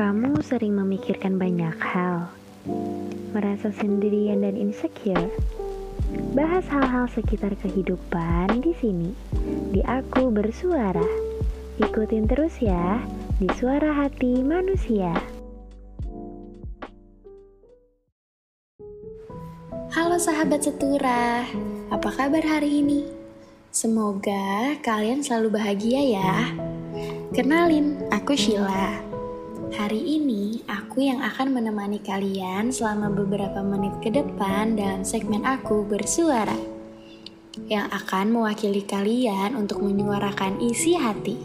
Kamu sering memikirkan banyak hal, merasa sendirian dan insecure. Bahas hal-hal sekitar kehidupan di sini, di Aku Bersuara. Ikutin terus ya, di Suara Hati Manusia. Halo sahabat setura, apa kabar hari ini? Semoga kalian selalu bahagia ya. Kenalin, aku Sheila. Hari ini aku yang akan menemani kalian selama beberapa menit ke depan dalam segmen aku bersuara yang akan mewakili kalian untuk menyuarakan isi hati.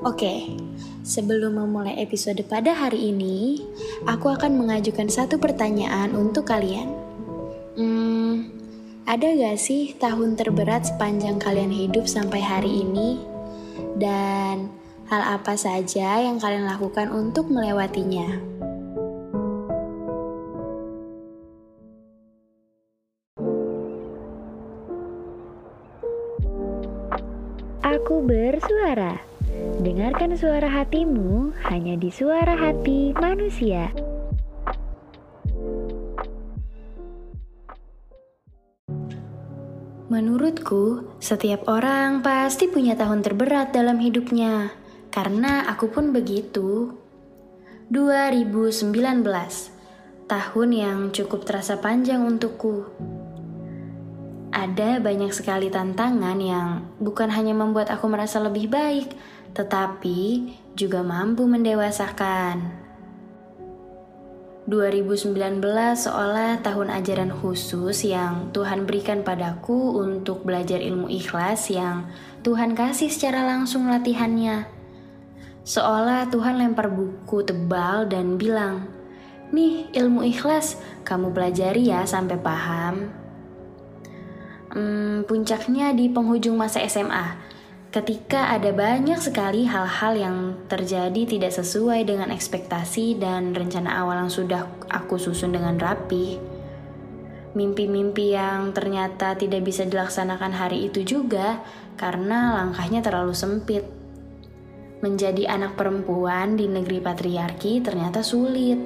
Oke, sebelum memulai episode pada hari ini, aku akan mengajukan satu pertanyaan untuk kalian. Hmm, ada gak sih tahun terberat sepanjang kalian hidup sampai hari ini? Dan Hal apa saja yang kalian lakukan untuk melewatinya? Aku bersuara. Dengarkan suara hatimu hanya di suara hati manusia. Menurutku, setiap orang pasti punya tahun terberat dalam hidupnya. Karena aku pun begitu. 2019, tahun yang cukup terasa panjang untukku. Ada banyak sekali tantangan yang bukan hanya membuat aku merasa lebih baik, tetapi juga mampu mendewasakan. 2019 seolah tahun ajaran khusus yang Tuhan berikan padaku untuk belajar ilmu ikhlas yang Tuhan kasih secara langsung latihannya. Seolah Tuhan lempar buku tebal dan bilang, Nih ilmu ikhlas, kamu pelajari ya sampai paham. Hmm, puncaknya di penghujung masa SMA, ketika ada banyak sekali hal-hal yang terjadi tidak sesuai dengan ekspektasi dan rencana awal yang sudah aku susun dengan rapi. Mimpi-mimpi yang ternyata tidak bisa dilaksanakan hari itu juga karena langkahnya terlalu sempit menjadi anak perempuan di negeri patriarki ternyata sulit.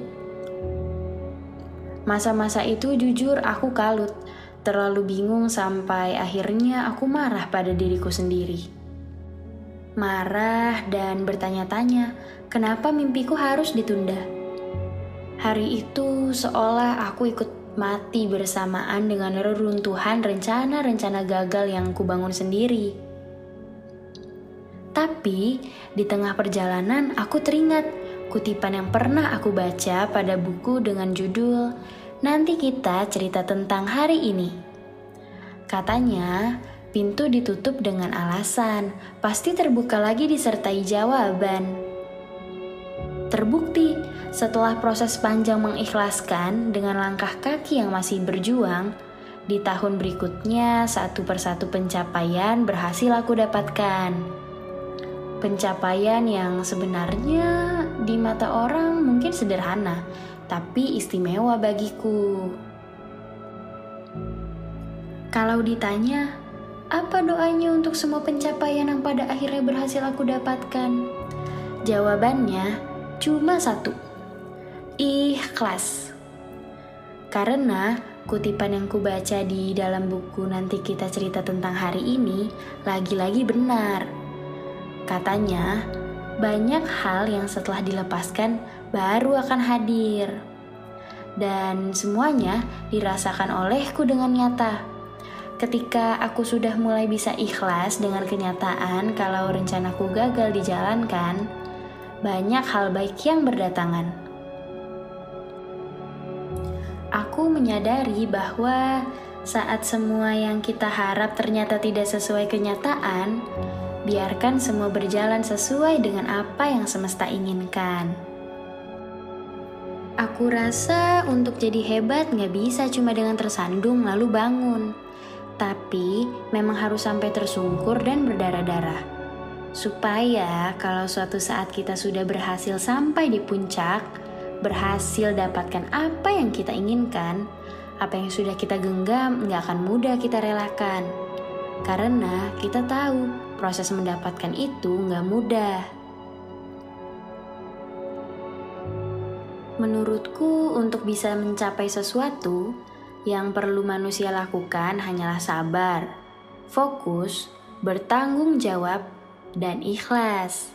Masa-masa itu jujur aku kalut, terlalu bingung sampai akhirnya aku marah pada diriku sendiri. Marah dan bertanya-tanya, kenapa mimpiku harus ditunda? Hari itu seolah aku ikut mati bersamaan dengan reruntuhan rencana-rencana gagal yang kubangun sendiri. Tapi di tengah perjalanan aku teringat kutipan yang pernah aku baca pada buku dengan judul Nanti kita cerita tentang hari ini. Katanya, pintu ditutup dengan alasan, pasti terbuka lagi disertai jawaban. Terbukti, setelah proses panjang mengikhlaskan dengan langkah kaki yang masih berjuang, di tahun berikutnya satu persatu pencapaian berhasil aku dapatkan pencapaian yang sebenarnya di mata orang mungkin sederhana, tapi istimewa bagiku. Kalau ditanya, apa doanya untuk semua pencapaian yang pada akhirnya berhasil aku dapatkan? Jawabannya cuma satu. Ikhlas. Karena kutipan yang kubaca di dalam buku nanti kita cerita tentang hari ini lagi-lagi benar Katanya, banyak hal yang setelah dilepaskan baru akan hadir. Dan semuanya dirasakan olehku dengan nyata. Ketika aku sudah mulai bisa ikhlas dengan kenyataan kalau rencanaku gagal dijalankan, banyak hal baik yang berdatangan. Aku menyadari bahwa saat semua yang kita harap ternyata tidak sesuai kenyataan, biarkan semua berjalan sesuai dengan apa yang semesta inginkan. Aku rasa untuk jadi hebat nggak bisa cuma dengan tersandung lalu bangun. Tapi memang harus sampai tersungkur dan berdarah-darah. Supaya kalau suatu saat kita sudah berhasil sampai di puncak, berhasil dapatkan apa yang kita inginkan, apa yang sudah kita genggam nggak akan mudah kita relakan. Karena kita tahu proses mendapatkan itu nggak mudah. Menurutku, untuk bisa mencapai sesuatu, yang perlu manusia lakukan hanyalah sabar, fokus, bertanggung jawab, dan ikhlas.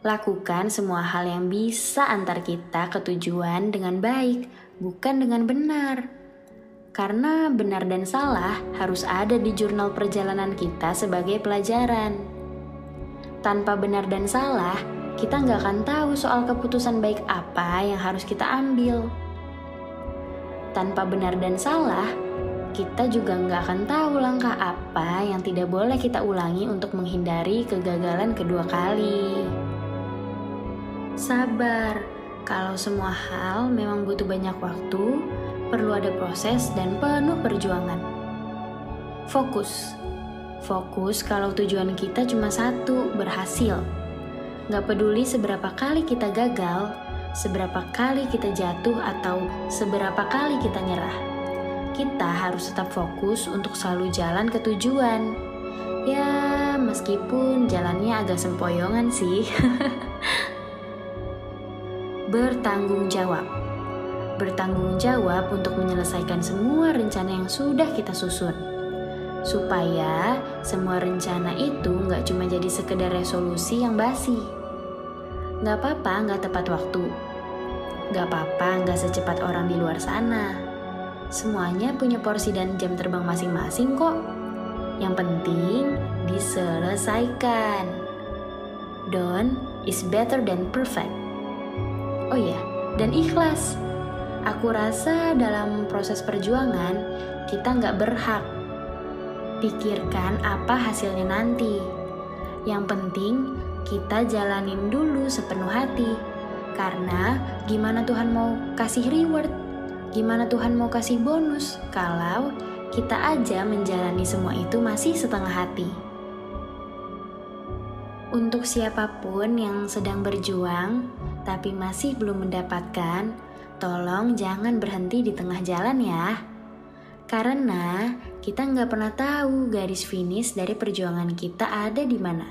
Lakukan semua hal yang bisa antar kita ke tujuan dengan baik, bukan dengan benar. Karena benar dan salah harus ada di jurnal perjalanan kita sebagai pelajaran. Tanpa benar dan salah, kita nggak akan tahu soal keputusan baik apa yang harus kita ambil. Tanpa benar dan salah, kita juga nggak akan tahu langkah apa yang tidak boleh kita ulangi untuk menghindari kegagalan kedua kali. Sabar, kalau semua hal memang butuh banyak waktu, perlu ada proses dan penuh perjuangan. Fokus, fokus kalau tujuan kita cuma satu, berhasil Gak peduli seberapa kali kita gagal, seberapa kali kita jatuh atau seberapa kali kita nyerah. Kita harus tetap fokus untuk selalu jalan ke tujuan. Ya, meskipun jalannya agak sempoyongan sih. Bertanggung jawab. Bertanggung jawab untuk menyelesaikan semua rencana yang sudah kita susun supaya semua rencana itu nggak cuma jadi sekedar resolusi yang basi, Gak apa-apa gak tepat waktu. Gak apa-apa gak secepat orang di luar sana. Semuanya punya porsi dan jam terbang masing-masing kok. Yang penting diselesaikan. Done is better than perfect. Oh iya, dan ikhlas. Aku rasa dalam proses perjuangan kita nggak berhak pikirkan apa hasilnya nanti. Yang penting kita jalanin dulu sepenuh hati. Karena gimana Tuhan mau kasih reward? Gimana Tuhan mau kasih bonus kalau kita aja menjalani semua itu masih setengah hati? Untuk siapa pun yang sedang berjuang tapi masih belum mendapatkan, tolong jangan berhenti di tengah jalan ya. Karena kita nggak pernah tahu garis finish dari perjuangan kita ada di mana.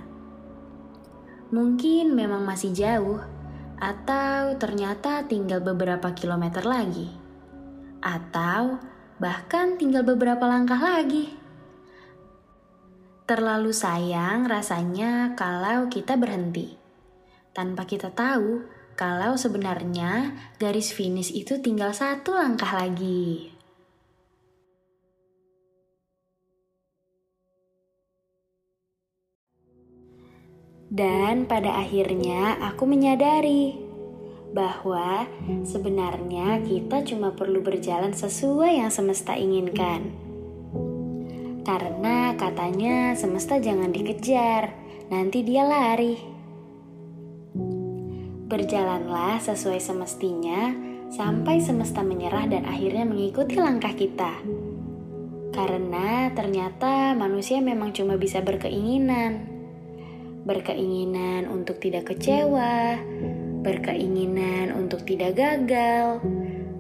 Mungkin memang masih jauh, atau ternyata tinggal beberapa kilometer lagi, atau bahkan tinggal beberapa langkah lagi. Terlalu sayang rasanya kalau kita berhenti tanpa kita tahu kalau sebenarnya garis finish itu tinggal satu langkah lagi. Dan pada akhirnya aku menyadari bahwa sebenarnya kita cuma perlu berjalan sesuai yang semesta inginkan. Karena katanya semesta jangan dikejar, nanti dia lari. Berjalanlah sesuai semestinya sampai semesta menyerah dan akhirnya mengikuti langkah kita. Karena ternyata manusia memang cuma bisa berkeinginan berkeinginan untuk tidak kecewa, berkeinginan untuk tidak gagal,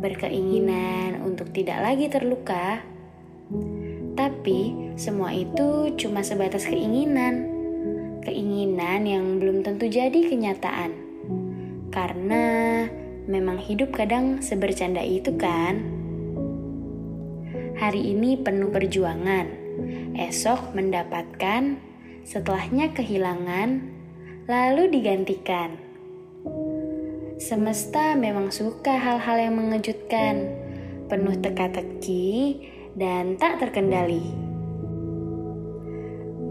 berkeinginan untuk tidak lagi terluka. Tapi semua itu cuma sebatas keinginan, keinginan yang belum tentu jadi kenyataan. Karena memang hidup kadang sebercanda itu kan. Hari ini penuh perjuangan, esok mendapatkan setelahnya kehilangan, lalu digantikan. Semesta memang suka hal-hal yang mengejutkan, penuh teka-teki, dan tak terkendali.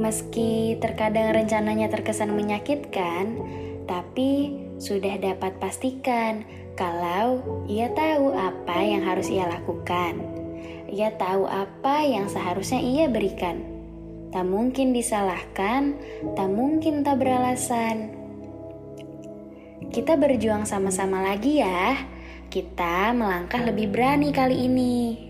Meski terkadang rencananya terkesan menyakitkan, tapi sudah dapat pastikan kalau ia tahu apa yang harus ia lakukan. Ia tahu apa yang seharusnya ia berikan. Tak mungkin disalahkan, tak mungkin tak beralasan. Kita berjuang sama-sama lagi ya. Kita melangkah lebih berani kali ini.